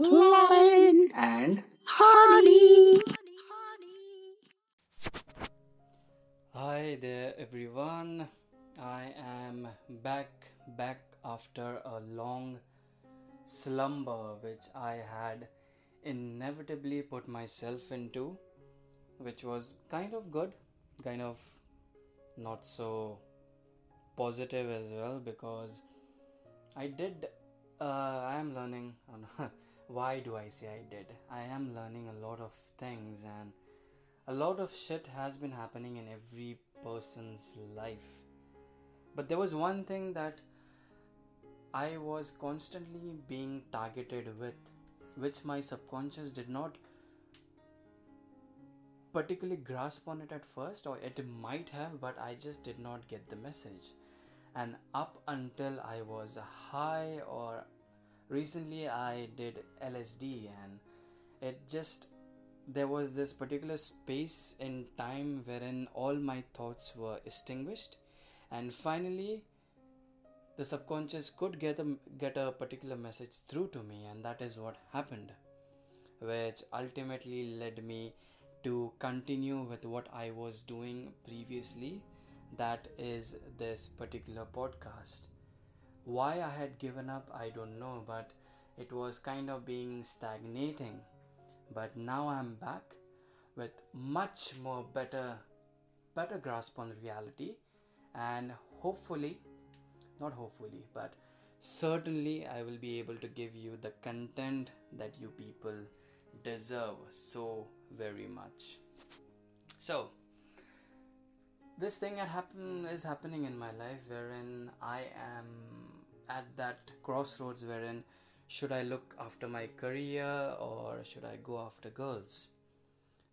And Hardy. Hi there, everyone. I am back, back after a long slumber which I had inevitably put myself into, which was kind of good, kind of not so positive as well because I did. Uh, I am learning. Why do I say I did? I am learning a lot of things, and a lot of shit has been happening in every person's life. But there was one thing that I was constantly being targeted with, which my subconscious did not particularly grasp on it at first, or it might have, but I just did not get the message. And up until I was high, or recently I did LSD, and it just there was this particular space in time wherein all my thoughts were extinguished, and finally the subconscious could get a get a particular message through to me, and that is what happened, which ultimately led me to continue with what I was doing previously. That is this particular podcast. Why I had given up, I don't know, but it was kind of being stagnating. But now I'm back with much more better better grasp on reality and hopefully not hopefully but certainly I will be able to give you the content that you people deserve so very much. So, this thing that happen is happening in my life wherein I am at that crossroads wherein should I look after my career or should I go after girls?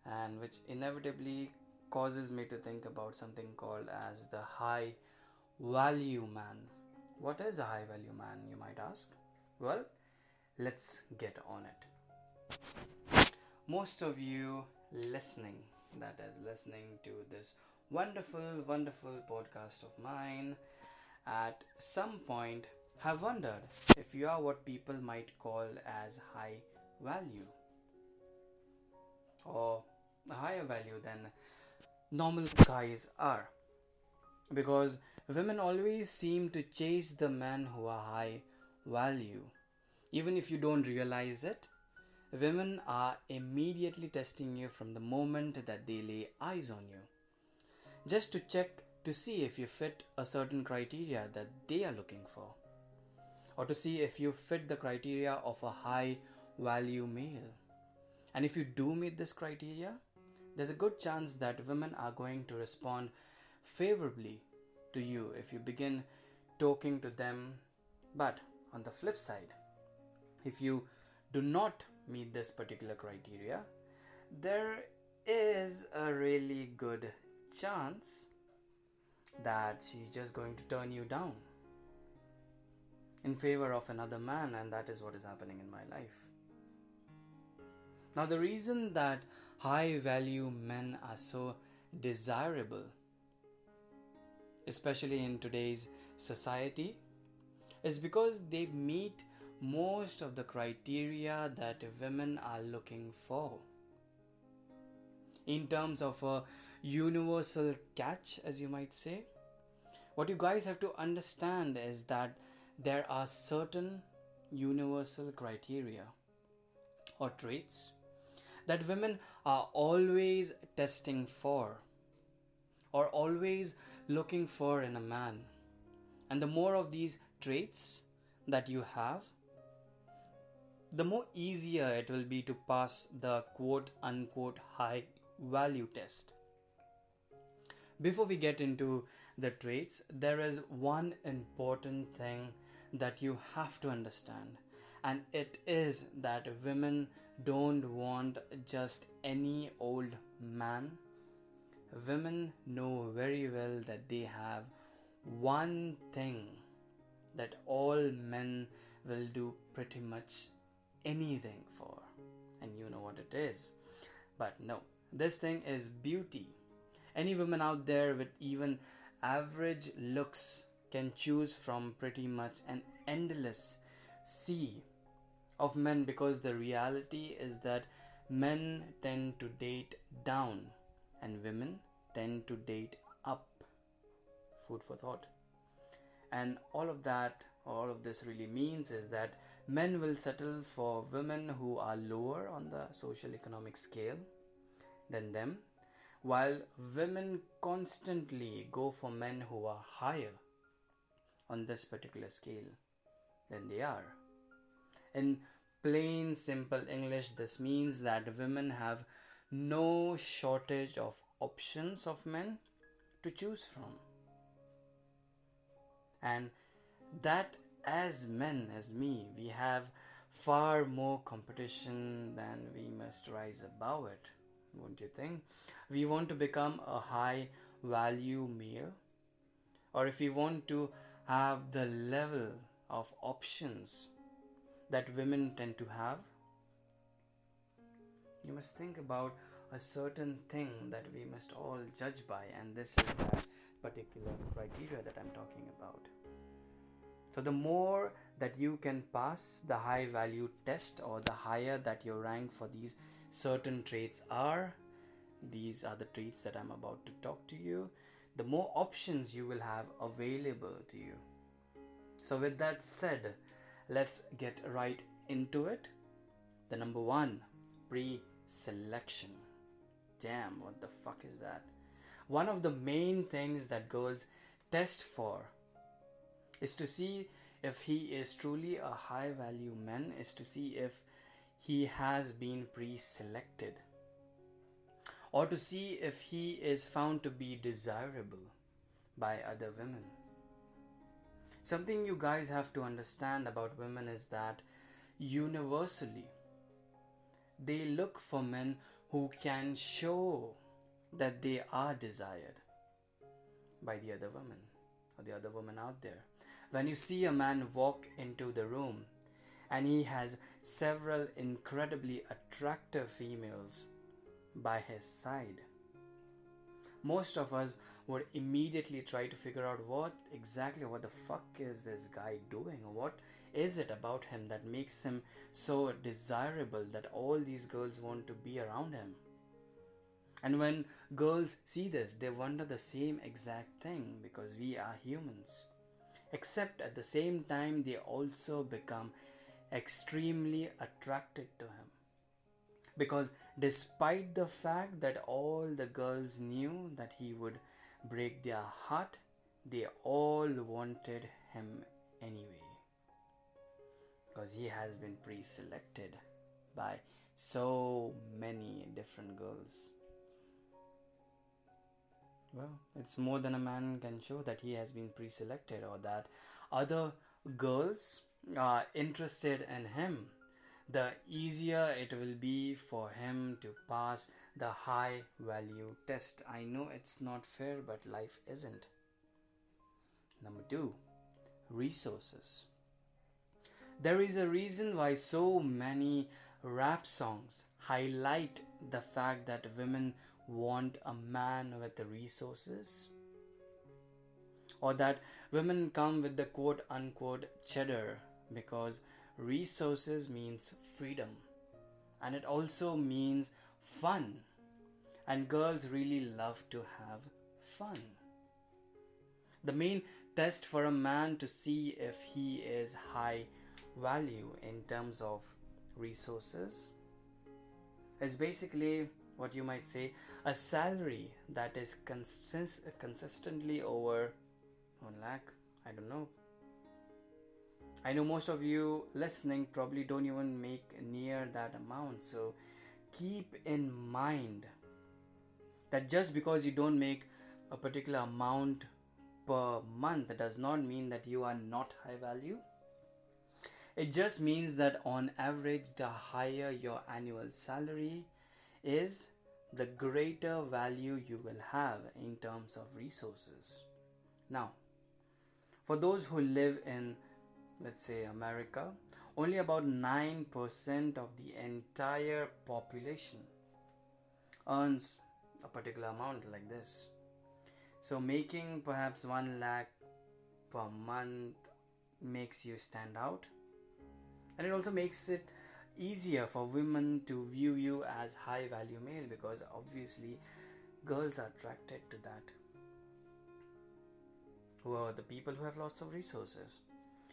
And which inevitably causes me to think about something called as the high value man. What is a high value man, you might ask? Well, let's get on it most of you listening, that is, listening to this wonderful, wonderful podcast of mine, at some point have wondered if you are what people might call as high value. Or a higher value than normal guys are. Because women always seem to chase the men who are high value, even if you don't realize it Women are immediately testing you from the moment that they lay eyes on you, just to check to see if you fit a certain criteria that they are looking for, or to see if you fit the criteria of a high value male. And if you do meet this criteria, there's a good chance that women are going to respond favorably to you if you begin talking to them. But on the flip side, if you do not meet this particular criteria, there is a really good chance that she's just going to turn you down in favor of another man, and that is what is happening in my life. Now, the reason that high value men are so desirable, especially in today's society, is because they meet most of the criteria that women are looking for. In terms of a universal catch, as you might say, what you guys have to understand is that there are certain universal criteria or traits that women are always testing for or always looking for in a man. And the more of these traits that you have, the more easier it will be to pass the quote unquote high value test. Before we get into the traits, there is one important thing that you have to understand, and it is that women don't want just any old man. Women know very well that they have one thing that all men will do pretty much anything for, and you know what it is. But no, this thing is beauty. Any woman out there with even average looks can choose from pretty much an endless sea of men because the reality is that men tend to date down and women tend to date up. Food for thought. And all of that, all of this really means is that men will settle for women who are lower on the social economic scale than them, while women constantly go for men who are higher on this particular scale than they are. In plain, simple English, this means that women have no shortage of options of men to choose from. And that, as men, as me, we have far more competition than we must rise above it, won't you think? We want to become a high value male, or if we want to have the level of options that women tend to have, you must think about a certain thing that we must all judge by, and this is that particular criteria that I'm talking about. So, the more that you can pass the high value test, or the higher that your rank for these certain traits are, these are the traits that I'm about to talk to you, the more options you will have available to you. So, with that said, let's get right into it. The number one pre selection. Damn, what the fuck is that? One of the main things that girls test for is to see if he is truly a high value man, is to see if he has been pre selected, or to see if he is found to be desirable by other women. Something you guys have to understand about women is that universally they look for men who can show that they are desired by the other women or the other woman out there. When you see a man walk into the room and he has several incredibly attractive females by his side, most of us would immediately try to figure out what exactly what the fuck is this guy doing? What is it about him that makes him so desirable that all these girls want to be around him? And when girls see this they wonder the same exact thing because we are humans. Except at the same time they also become extremely attracted to him because despite the fact that all the girls knew that he would break their heart, they all wanted him anyway. Because he has been pre selected by so many different girls. Well, it's more than a man can show that he has been pre selected or that other girls are interested in him the easier it will be for him to pass the high value test. I know it's not fair, but life isn't. Number two, resources. There is a reason why so many rap songs highlight the fact that women want a man with the resources or that women come with the quote unquote cheddar because resources means freedom. And it also means fun. And girls really love to have fun. The main test for a man to see if he is high value in terms of resources is basically what you might say a salary that is consist- consistently over 1 lakh i don't know I know most of you listening probably don't even make near that amount. So keep in mind that just because you don't make a particular amount per month does not mean that you are not high value. It just means that on average, the higher your annual salary is, the greater value you will have in terms of resources. Now, for those who live in let's say America, only about 9% of the entire population earns a particular amount like this. So, making perhaps 1 lakh per month makes you stand out. and it also makes it easier for women to view you as high value male because obviously girls are attracted to that who are the people who have lots of resources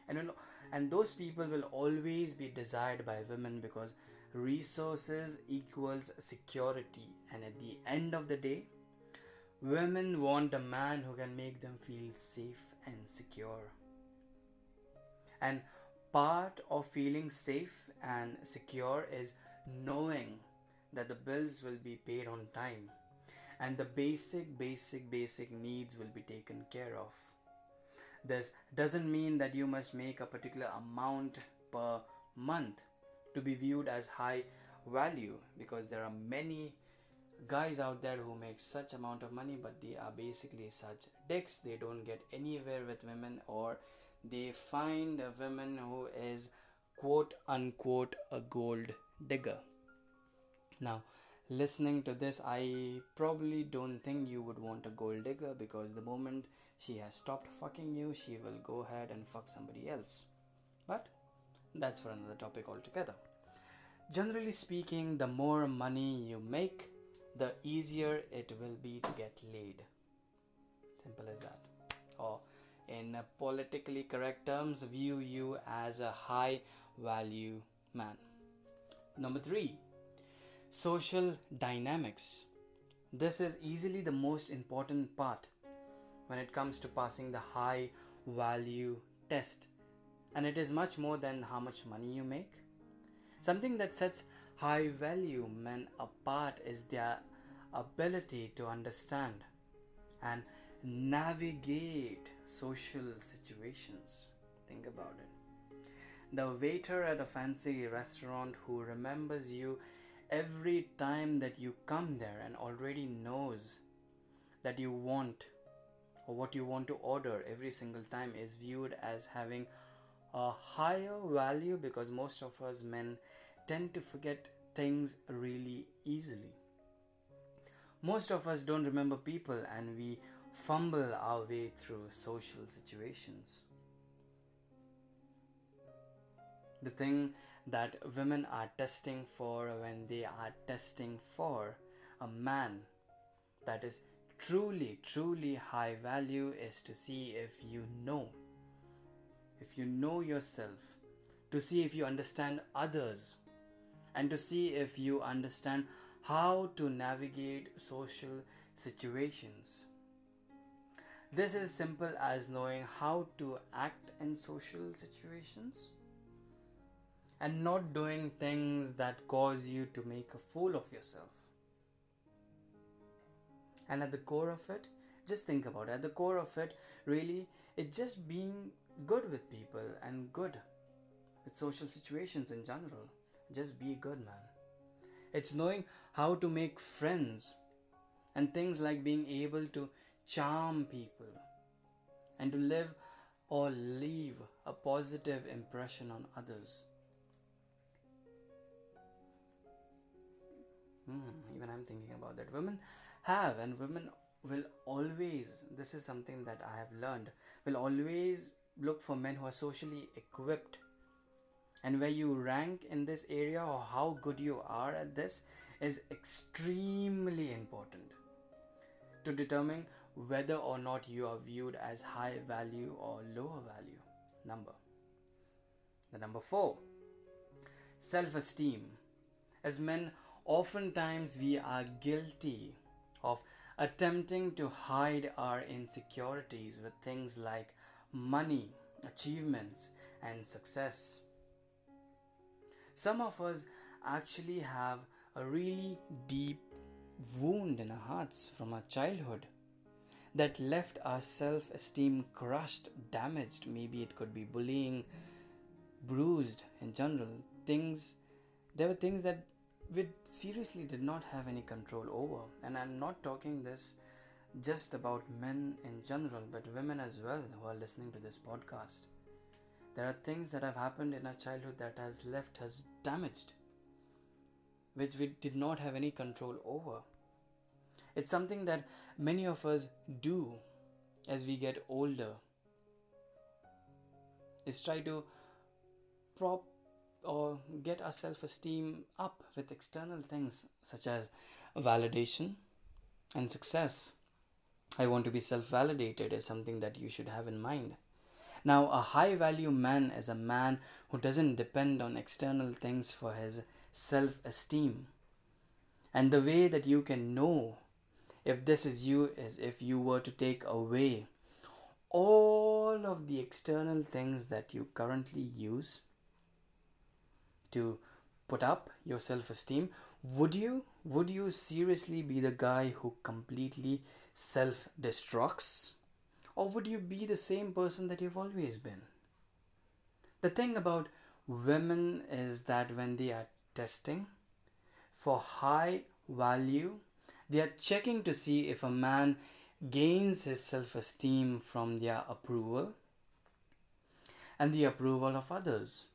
and and those people will always be desired by women because resources equals security. And at the end of the day women want a man who can make them feel safe and secure. And part of feeling safe and secure is knowing that the bills will be paid on time and the basic basic basic needs will be taken care of this doesn't mean that you must make a particular amount per month to be viewed as high value because there are many guys out there who make such amount of money but they are basically such dicks. They don't get anywhere with women or they find a woman who is quote unquote a gold digger. Now listening to this i probably don't think you would want a gold digger because the moment she has stopped fucking you she will go ahead and fuck somebody else. But that's for another topic altogether. Generally speaking the more money you make the easier it will be to get laid. Simple as that. Or in politically correct terms, view you as a high value man. Number three, social dynamics. This is easily the most important part when it comes to passing the high value test, and it is much more than how much money you make. Something that sets high value men apart is their ability to understand and navigate social situations. Think about it. The waiter at a fancy restaurant who remembers you every time that you come there and already knows that you want or what you want to order every single time is viewed as having a higher value because most of us men tend to forget things really easily. Most of us don't remember people and we fumble our way through social situations. The thing that women are testing for when they are testing for a man. That is truly, truly high value is to see if you know, if you know yourself, to see if you understand others, and to see if you understand how to navigate social situations. This is simple as knowing how to act in social situations and not doing things that cause you to make a fool of yourself. And at the core of it, just think about it. At the core of it, really, it's just being good with people and good with social situations in general. Just be good, man. It's knowing how to make friends and things like being able to charm people, and to live or leave a positive impression on others. Hmm, even I'm thinking about that. Women have, and women will always, this is something that I have learned, will always look for men who are socially equipped. And where you rank in this area or how good you are at this is extremely important to determine whether or not you are viewed as high value or lower value number. The number four, self esteem. As men, oftentimes we are guilty of attempting to hide our insecurities with things like money, achievements, and success. Some of us actually have a really deep wound in our hearts from our childhood that left our self esteem crushed, damaged. Maybe it could be bullying, bruised in general. Things, there were things that we seriously did not have any control over. And I'm not talking this just about men in general, but women as well who are listening to this podcast. There are things that have happened in our childhood that has left us damaged, which we did not have any control over. It's something that many of us do as we get older. Is try to prop or get our self esteem up with external things such as validation and success. I want to be self validated is something that you should have in mind. Now, a high value man is a man who doesn't depend on external things for his self esteem. And the way that you can know if this is you is if you were to take away all of the external things that you currently use to put up your self esteem would you would you seriously be the guy who completely self destructs or would you be the same person that you've always been the thing about women is that when they are testing for high value they are checking to see if a man gains his self esteem from their approval and the approval of others.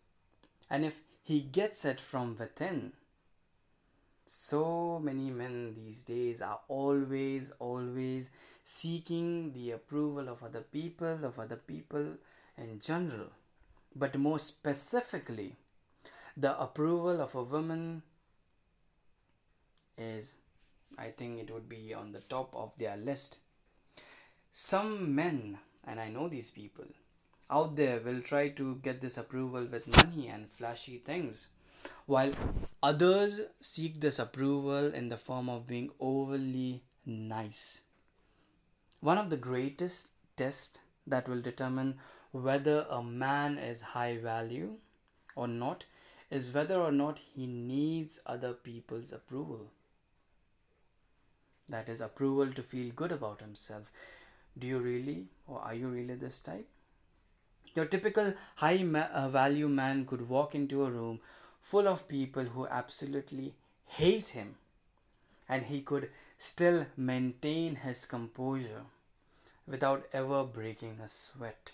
And if he gets it from within, so many men these days are always, always seeking the approval of other people, of other people in general, but more specifically, the approval of a woman is, I think, it would be on the top of their list. Some men, and I know these people, out there will try to get this approval with money and flashy things, while others seek this approval in the form of being overly nice. One of the greatest tests that will determine whether a man is high value or not is whether or not he needs other people's approval. That is, approval to feel good about himself do you really or are you really this type your typical high ma- uh, value man could walk into a room full of people who absolutely hate him and he could still maintain his composure without ever breaking a sweat.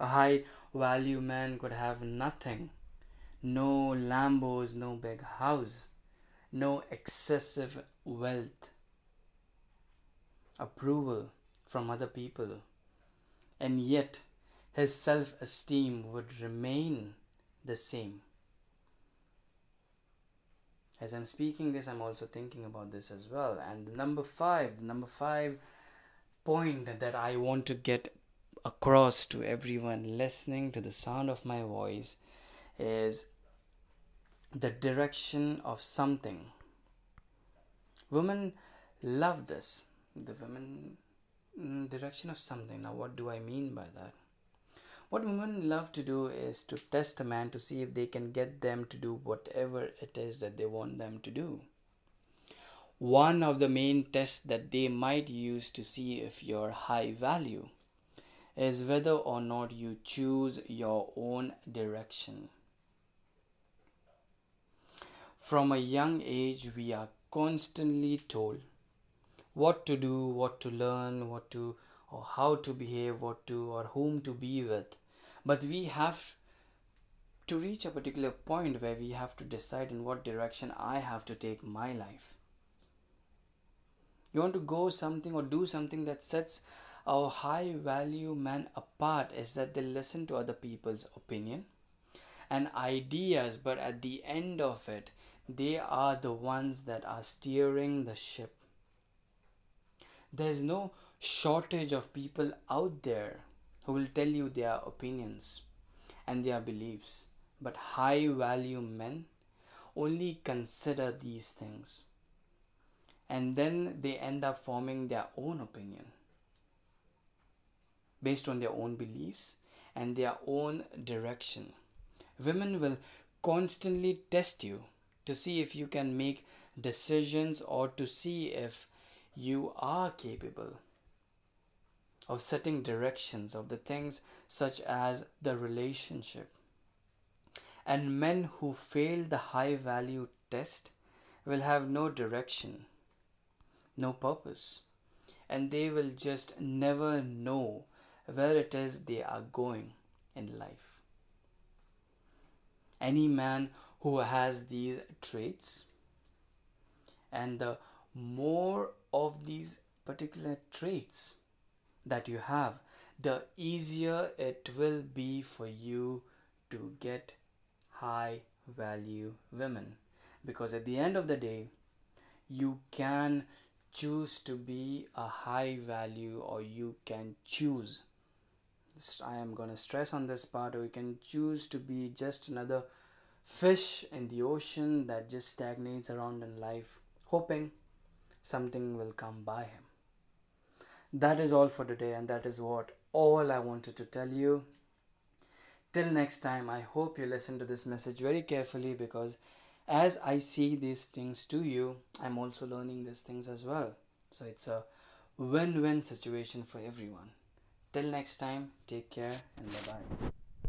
A high value man could have nothing no lambos no big house no excessive wealth approval from other people, and yet his self esteem would remain the same. As I'm speaking this, I'm also thinking about this as well. And number five, number five point that I want to get across to everyone listening to the sound of my voice is the direction of something. Women love this the women mm, direction of something now what do i mean by that what women love to do is to test a man to see if they can get them to do whatever it is that they want them to do one of the main tests that they might use to see if you're high value is whether or not you choose your own direction. From a young age, we are constantly told what to do, what to learn, what to or how to behave, what to or whom to be with. But we have to reach a particular point where we have to decide in what direction I have to take my life. You want to go something or do something that sets our high value man apart is that they listen to other people's opinion and ideas, but at the end of it, they are the ones that are steering the ship there's no shortage of people out there who will tell you their opinions and their beliefs. But high value men only consider these things and then they end up forming their own opinion based on their own beliefs and their own direction. Women will constantly test you to see if you can make decisions or to see if you are capable of setting directions of the things such as the relationship. And men who fail the high value test will have no direction, no purpose, and they will just never know where it is they are going in life. Any man who has these traits and the more of these particular traits that you have, the easier it will be for you to get high value women. Because at the end of the day you can choose to be a high value or you can choose. I am going to stress on this part or you can choose to be just another fish in the ocean that just stagnates around in life hoping something will come by him that is all for today and that is what all i wanted to tell you till next time i hope you listen to this message very carefully because as I see these things to you, I'm also learning these things as well. So it's a win win situation for everyone. Till next time, take care and bye bye.